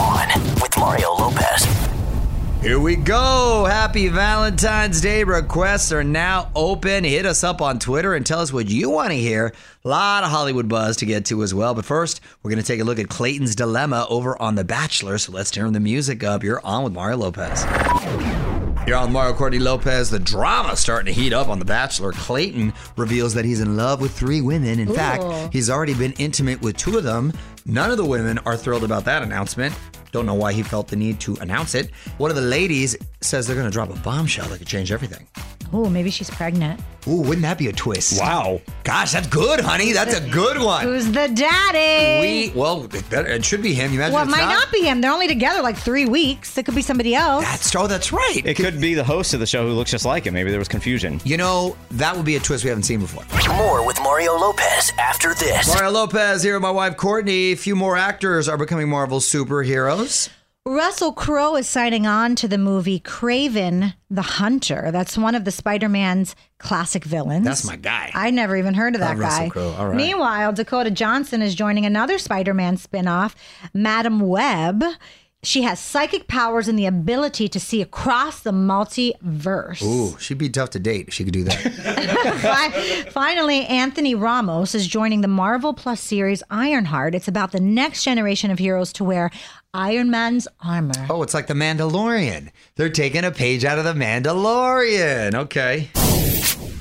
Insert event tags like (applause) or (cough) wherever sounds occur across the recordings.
On with Mario Lopez. Here we go. Happy Valentine's Day. Requests are now open. Hit us up on Twitter and tell us what you want to hear. A lot of Hollywood buzz to get to as well. But first, we're going to take a look at Clayton's dilemma over on The Bachelor. So let's turn the music up. You're on with Mario Lopez. You're on Mario Courtney Lopez. The drama starting to heat up on The Bachelor. Clayton reveals that he's in love with three women. In fact, he's already been intimate with two of them. None of the women are thrilled about that announcement. Don't know why he felt the need to announce it. One of the ladies says they're going to drop a bombshell that could change everything. Oh, maybe she's pregnant. Ooh, wouldn't that be a twist? Wow. Gosh, that's good, honey. That's a good one. Who's the daddy? We well, it, better, it should be him. You imagine well, it it's might not be him. They're only together like three weeks. It could be somebody else. That's oh, that's right. It could be the host of the show who looks just like him. Maybe there was confusion. You know, that would be a twist we haven't seen before. More with Mario Lopez after this. Mario Lopez here with my wife Courtney. A few more actors are becoming Marvel superheroes. Russell Crowe is signing on to the movie Kraven the Hunter. That's one of the Spider-Man's classic villains. That's my guy. I never even heard of that Oh, Russell guy. Crowe. All right. Meanwhile, Dakota Johnson is joining another Spider-Man spin-off, Madame Web. She has psychic powers and the ability to see across the multiverse. Ooh, she'd be tough to date if she could do that. (laughs) Finally, Anthony Ramos is joining the Marvel Plus series Ironheart. It's about the next generation of heroes to wear Iron Man's armor. oh, it's like the Mandalorian. They're taking a page out of the Mandalorian. Okay.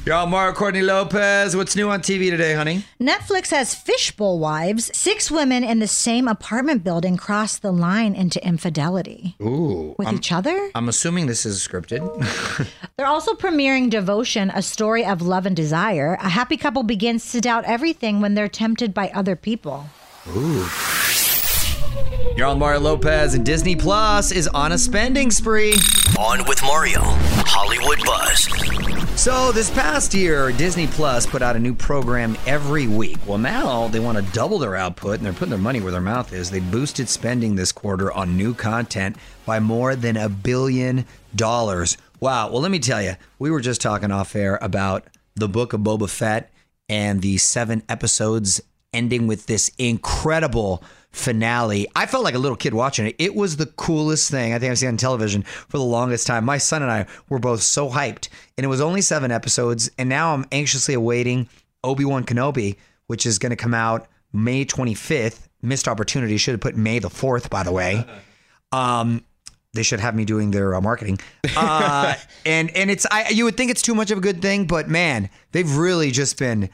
Y'all, Mario Courtney Lopez. What's new on TV today, honey? Netflix has Fishbowl Wives. Six women in the same apartment building cross the line into infidelity Ooh. with I'm, each other. I'm assuming this is scripted. (laughs) They're also premiering Devotion, a story of love and desire. A happy couple begins to doubt everything when they're tempted by other people. You're on Mario Lopez, and Disney Plus is on a spending spree. On with Mario. Hollywood Buzz. So this past year, Disney Plus put out a new program every week. Well, now they want to double their output, and they're putting their money where their mouth is. They boosted spending this quarter on new content by more than a billion dollars. Wow. Well, let me tell you, we were just talking off air about the book of Boba Fett and the seven episodes ending with this incredible finale. I felt like a little kid watching it. It was the coolest thing I think I've seen on television for the longest time. My son and I were both so hyped, and it was only seven episodes. And now I'm anxiously awaiting Obi Wan Kenobi, which is going to come out May 25th. Missed opportunity. Should have put May the 4th, by the way. (laughs) Um, they should have me doing their uh, marketing. Uh, (laughs) and and it's I you would think it's too much of a good thing, but man, they've really just been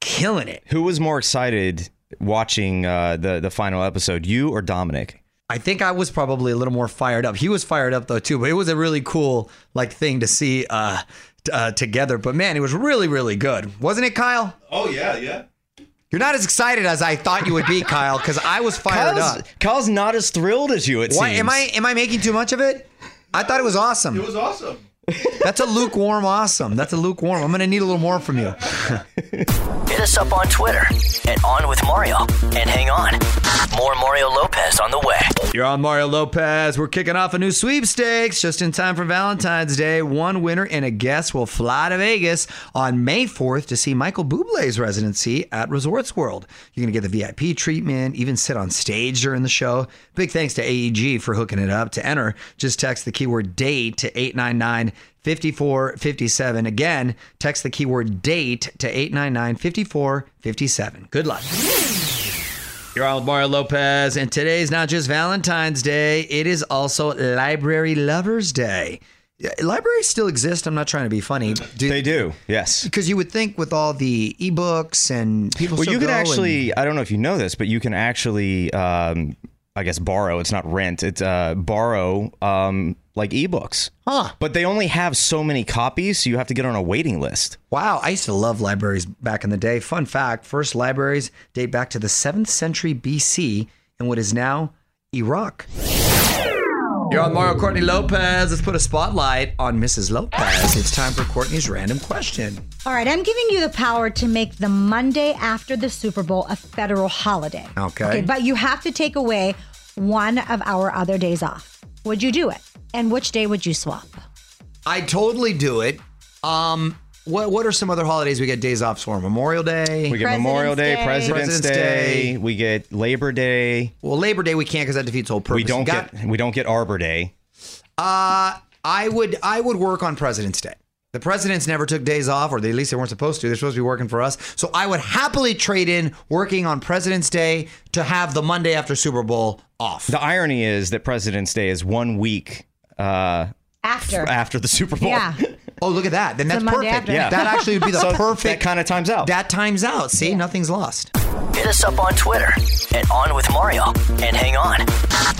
killing it. Who was more excited watching uh, the the final episode, you or Dominic? I think I was probably a little more fired up. He was fired up though too, but it was a really cool like thing to see uh, t- uh together. But man, it was really really good, wasn't it, Kyle? Oh yeah, yeah. You're not as excited as I thought you would be, Kyle, because I was fired Kyle's, up. Kyle's not as thrilled as you. It Why seems. am I am I making too much of it? I thought it was awesome. It was awesome. That's a lukewarm awesome. That's a lukewarm. I'm going to need a little more from you. (laughs) Hit us up on Twitter at On With Mario. And hang on, more Mario Lopez on the way. You're on Mario Lopez. We're kicking off a new sweepstakes just in time for Valentine's Day. One winner and a guest will fly to Vegas on May 4th to see Michael Bublé's residency at Resorts World. You're going to get the VIP treatment, even sit on stage during the show. Big thanks to AEG for hooking it up. To enter, just text the keyword date to 899 5457. Again, text the keyword date to 899 5457. Good luck. You're on with Mario Lopez, and today's not just Valentine's Day, it is also Library Lovers Day. Libraries still exist. I'm not trying to be funny. Do, They do, yes. Because you would think with all the ebooks and people Well, you can go and- actually, I don't know if you know this, but you can actually, um, I guess, borrow. It's not rent, it's uh, borrow um, like ebooks. Huh. But they only have so many copies, so you have to get on a waiting list. Wow, I used to love libraries back in the day. Fun fact first libraries date back to the 7th century BC in what is now Iraq. You're on Mario Courtney Lopez. Let's put a spotlight on Mrs. Lopez. It's time for Courtney's random question. All right, I'm giving you the power to make the Monday after the Super Bowl a federal holiday. Okay. but you have to take away one of our other days off. Would you do it? And which day would you swap? I totally do it. Um, what what are some other holidays we get days off for? Memorial Day. We get President's Memorial Day, Day. President's, President's Day. Day. We get Labor Day. well, Labor Day we can't because that defeats the whole purpose. We don't got- get we don't get Arbor Day. Uh, I would I would work on President's Day. The presidents never took days off, or they, at least they weren't supposed to. They're supposed to be working for us. So I would happily trade in working on President's Day to have the Monday after Super Bowl off. The irony is that President's Day is one week uh, After. after the Super Bowl. Yeah. (laughs) Oh, look at that. Then that's Monday perfect. after. Yeah. That (laughs) actually would be the So perfect. that kind of times out. That times out. See, nothing's lost. Hit us up on Twitter at On With Mario. And hang on,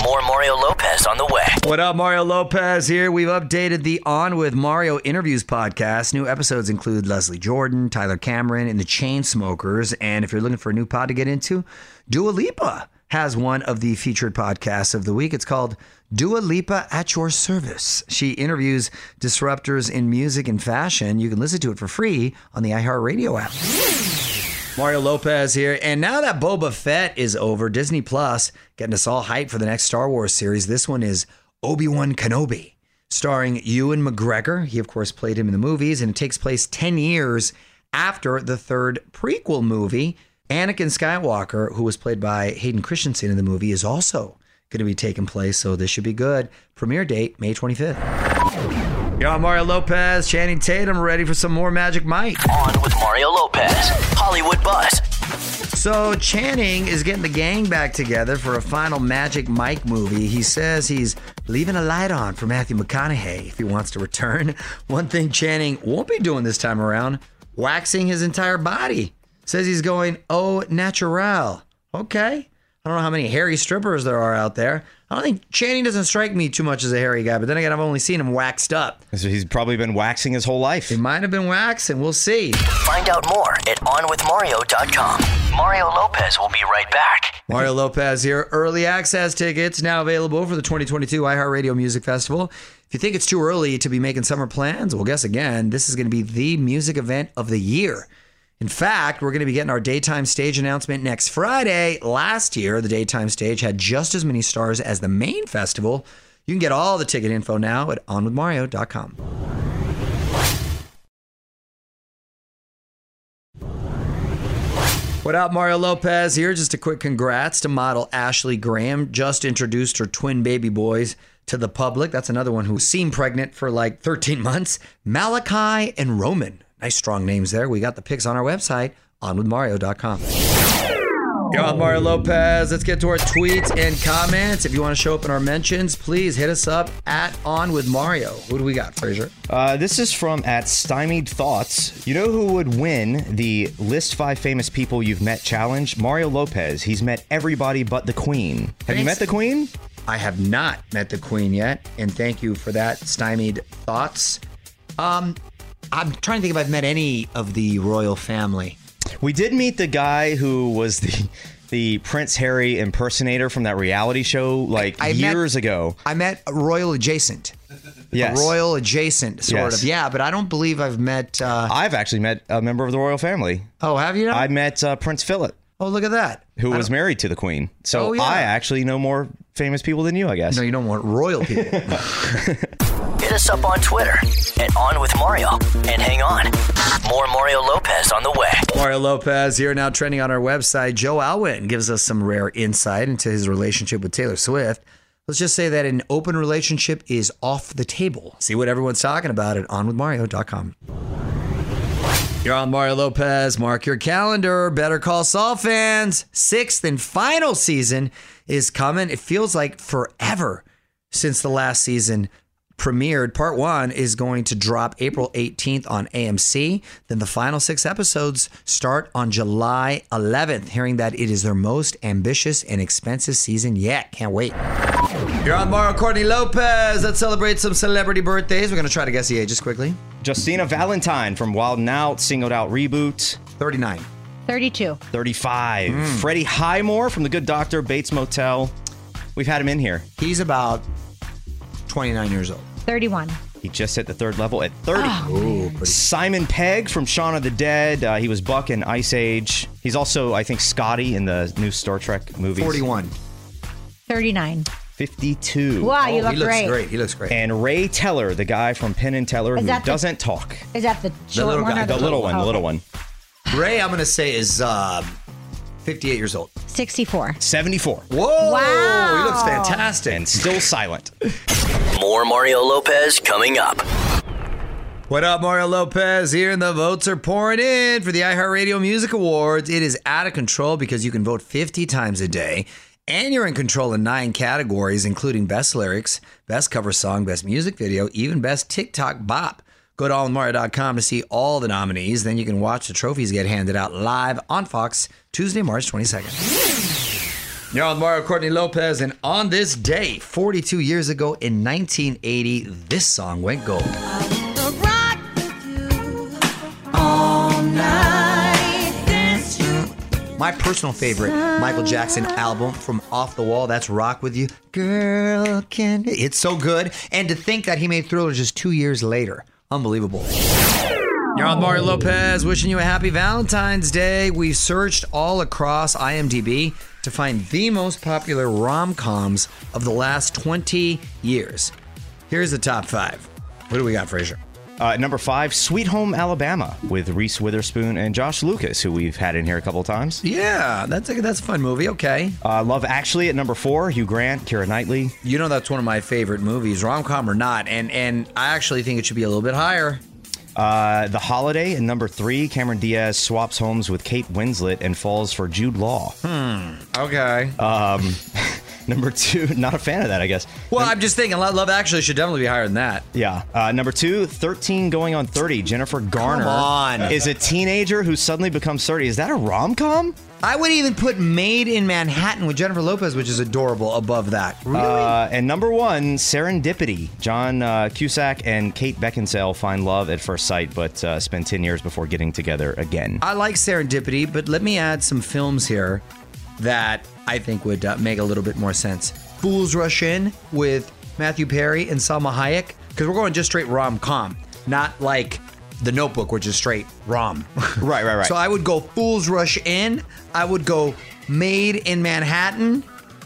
more Mario Lopez on the way. What up, Mario Lopez here. We've updated the On with Mario Interviews podcast. New episodes include Leslie Jordan, Tyler Cameron, and the Chainsmokers. And if you're looking for a new pod to get into, Dua Lipa has one of the featured podcasts of the week. It's called Dua Lipa at Your Service. She interviews disruptors in music and fashion. You can listen to it for free on the iHeartRadio app. Mario Lopez here. And now that Boba Fett is over, Disney Plus getting us all hyped for the next Star Wars series. This one is Obi Wan Kenobi, starring Ewan McGregor. He, of course, played him in the movies, and it takes place 10 years after the third prequel movie. Anakin Skywalker, who was played by Hayden Christensen in the movie, is also going to be taking place, so this should be good. Premiere date, May 25th. Yo, I'm Mario Lopez, Channing Tatum, ready for some more Magic Mike. On with Mario Lopez, Hollywood Buzz. So Channing is getting the gang back together for a final Magic Mike movie. He says he's leaving a light on for Matthew McConaughey if he wants to return. (laughs) One thing Channing won't be doing this time around, waxing his entire body. Says he's going au natural. Okay. I don't know how many hairy strippers there are out there. I don't think Channing doesn't strike me too much as a hairy guy, but then again, I've only seen him waxed up. So he's probably been waxing his whole life. He might have been waxing. We'll see. Find out more at OnWithMario.com. Mario Lopez will be right back. Mario Lopez here. Early access tickets now available for the 2022 iHeartRadio Music Festival. If you think it's too early to be making summer plans, well, guess again. This is going to be the music event of the year. In fact, we're going to be getting our daytime stage announcement next Friday. Last year, the daytime stage had just as many stars as the main festival. You can get all the ticket info now at onwithmario.com. What up, Mario Lopez here? Just a quick congrats to model Ashley Graham. Just introduced her twin baby boys to the public. That's another one who seemed pregnant for like 13 months. Malachi and Roman. Nice strong names there. We got the pics on our website, onwithmario.com. Yo, I'm Mario Lopez. Let's get to our tweets and comments. If you want to show up in our mentions, please hit us up at On With Mario. Who do we got, Fraser? Uh, this is from at Stymied Thoughts. You know who would win the List Five Famous People You've Met challenge? Mario Lopez. He's met everybody but the Queen. Have you met the Queen? I have not met the Queen yet, and thank you for that stymied thoughts. Um, I'm trying to think if I've met any of the royal family. We did meet the guy who was the the Prince Harry impersonator from that reality show like I met- years ago. I met a royal adjacent. Yes. A royal adjacent, sort Yes. of. Yeah, but I don't believe I've met. Uh, I've actually met a member of the royal family. oh, have you? Now? I met uh, Prince Philip, oh, look at that. who I was don't- married to the Queen. So Oh, yeah. I actually know more famous people than you, I guess. No, you don't want royal people. (laughs) (laughs) Hit us up on Twitter at On With Mario. And hang on, more Mario Lopez on the way. Mario Lopez here now trending on our website. Joe Alwyn gives us some rare insight into his relationship with Taylor Swift. Let's just say that an open relationship is off the table. See what everyone's talking about at onwithmario.com. You're on Mario Lopez. Mark your calendar. Better Call Saul fans. Sixth and final season is coming. It feels like forever since the last season premiered. Part one is going to drop April 18th on AMC. Then the final six episodes start on July 11th. Hearing that it is their most ambitious and expensive season yet. Can't wait. You're on Mario Courtney Lopez. Let's celebrate some celebrity birthdays. We're going to try to guess the ages quickly. Justina Valentine from Wild and Out, singled out reboot. 39. 32. 35. Hmm. Freddie Highmore from The Good Doctor, Bates Motel. We've had him in here. He's about 29 years old. 31. He just hit the third level at 30. Ooh. Simon Pegg from Shaun of the Dead. Uh, he was Buck in Ice Age. He's also, I think, Scotty in the new Star Trek movies. 41. 39. 52. Wow, you Oh, look he looks great. great. He looks great. And Ray Teller, the guy from Penn and Teller Is who the- doesn't talk. Is that the short little one guy, or The little one, the oh, little one. Ray, I'm going to say, is um 58 years old. 64. 74. Whoa! Wow. He looks fantastic. And still silent. More Mario Lopez coming up. What up, Mario Lopez here, and the votes are pouring in for the iHeartRadio Music Awards. It is out of control because you can vote 50 times a day, and you're in control in nine categories, including Best Lyrics, Best Cover Song, Best Music Video, even Best TikTok Bop. Go to allmario.com to see all the nominees. Then you can watch the trophies get handed out live on Fox Tuesday, March 22nd. You're on Mario Courtney Lopez, and on this day, 42 years ago in 1980, this song went gold. My personal favorite Michael Jackson album from Off the Wall, that's Rock With You. Girl, can. It's so good. And to think that he made Thriller just two years later. Unbelievable. You're on Mario Lopez, wishing you a happy Valentine's Day. We searched all across IMDb to find the most popular rom coms of the last 20 years. Here's the top five. What do we got, Fraser? Uh, number five, Sweet Home Alabama, with Reese Witherspoon and Josh Lucas, who we've had in here a couple times. Yeah, that's a, that's a fun movie. Okay. Uh, Love Actually at number four, Hugh Grant, Keira Knightley. You know that's one of my favorite movies, rom com or not, and and I actually think it should be a little bit higher. Uh, the Holiday at number three, Cameron Diaz swaps homes with Kate Winslet and falls for Jude Law. Hmm. Okay. (laughs) Number two, (laughs) not a fan of that, I guess. well, I'm just thinking, Love Actually should definitely be higher than that. Yeah. Uh, number two, 13 going on 30. Jennifer Garner on. is a teenager who suddenly becomes 30. Is that a rom com? I would even put Maid in Manhattan with Jennifer Lopez, which is adorable, above that. Really? Uh, and number one, Serendipity. John uh, Cusack and Kate Beckinsale find love at first sight, but uh, spend 10 years before getting together again. I like Serendipity, but let me add some films here that I think would uh, make a little bit more sense. Fools Rush In with Matthew Perry and Salma Hayek, because we're going just straight rom com, not like The Notebook, which is straight rom. (laughs) Right, right, right. So I would go Fools Rush In. I would go Maid in Manhattan.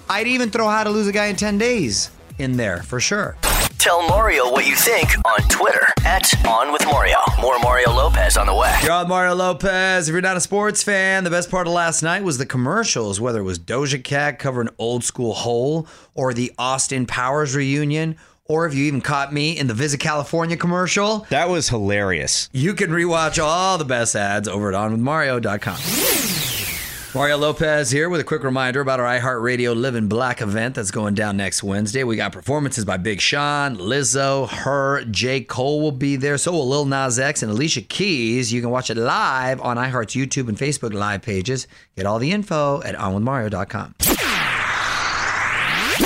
I'd even throw How to Lose a Guy in 10 Days in there for sure. Tell Mario what you think on Twitter at On With Mario. More Mario Lopez on the way. You're on Mario Lopez. If you're not a sports fan, the best part of last night was the commercials, whether it was Doja Cat covering Old School Hole or the Austin Powers reunion, or if you even caught me in the Visit California commercial. That was hilarious. You can rewatch all the best ads over at onwithmario.com. Mario Lopez here with a quick reminder about our iHeartRadio Living Black event that's going down next Wednesday. We got performances by Big Sean, Lizzo, H.E.R., J. Cole will be there. So will Lil Nas X and Alicia Keys. You can watch it live on iHeart's YouTube and Facebook live pages. Get all the info at onwithmario.com.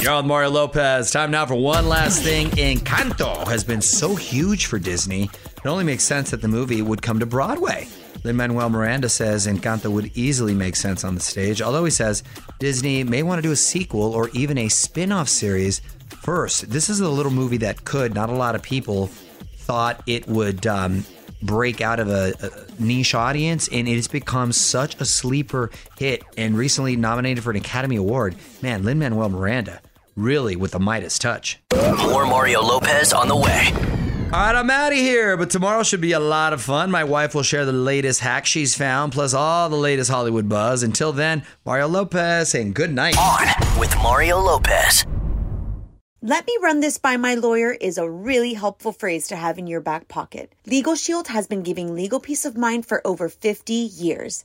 You're on Mario Lopez. Time now for one last thing. Encanto has been so huge for Disney, it only makes sense that the movie would come to Broadway. Lin Manuel Miranda says Encanto would easily make sense on the stage, although he says Disney may want to do a sequel or even a spin off series first. This is a little movie that could, not a lot of people thought it would um, break out of a, a, niche audience, and it has become such a sleeper hit and recently nominated for an Academy Award. Man, Lin Manuel Miranda, really with the Midas touch. More Mario Lopez on the way. All right, I'm out of here, but tomorrow should be a lot of fun. My wife will share the latest hack she's found, plus all the latest Hollywood buzz. Until then, Mario Lopez saying good night. On with Mario Lopez. Let me run this by my lawyer is a really helpful phrase to have in your back pocket. Legal Shield has been giving legal peace of mind for over 50 years.